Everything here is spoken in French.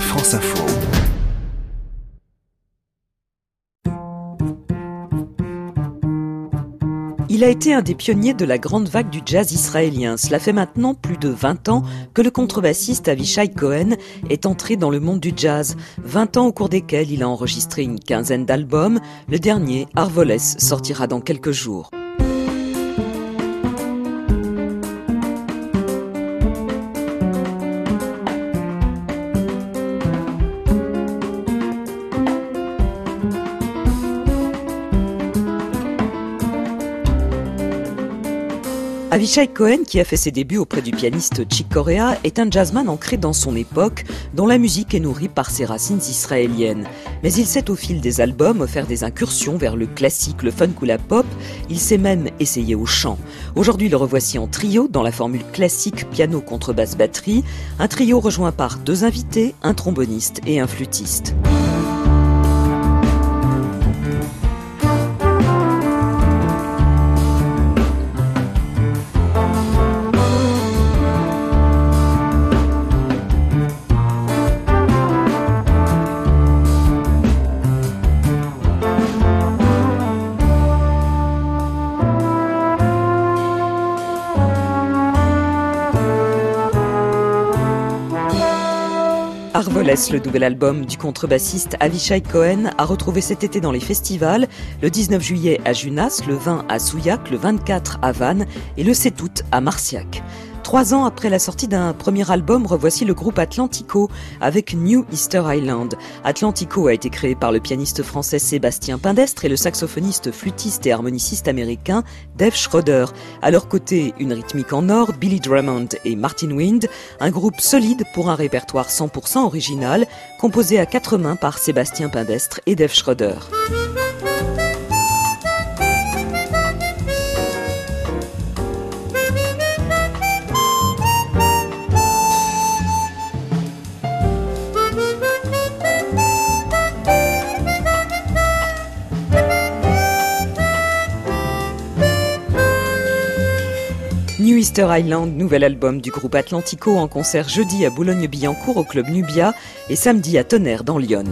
France Info. Il a été un des pionniers de la grande vague du jazz israélien. Cela fait maintenant plus de 20 ans que le contrebassiste Avishai Cohen est entré dans le monde du jazz. 20 ans au cours desquels il a enregistré une quinzaine d'albums. Le dernier, Arvoles, sortira dans quelques jours. Avishai Cohen, qui a fait ses débuts auprès du pianiste Chick Corea, est un jazzman ancré dans son époque, dont la musique est nourrie par ses racines israéliennes. Mais il s'est au fil des albums faire des incursions vers le classique, le funk ou la pop. Il s'est même essayé au chant. Aujourd'hui, le revoici en trio dans la formule classique piano contre basse batterie, un trio rejoint par deux invités, un tromboniste et un flûtiste. Arvoles, le nouvel album du contrebassiste Avishai Cohen, a retrouvé cet été dans les festivals, le 19 juillet à Junas, le 20 à Souillac, le 24 à Vannes et le 7 août à Marciac. Trois ans après la sortie d'un premier album, revoici le groupe Atlantico avec New Easter Island. Atlantico a été créé par le pianiste français Sébastien Pindestre et le saxophoniste, flûtiste et harmoniciste américain Dave Schroeder. À leur côté, une rythmique en or, Billy Drummond et Martin Wind, un groupe solide pour un répertoire 100% original, composé à quatre mains par Sébastien Pindestre et Dave Schroeder. Easter Island, nouvel album du groupe Atlantico en concert jeudi à Boulogne-Billancourt au club Nubia et samedi à Tonnerre dans Lyon.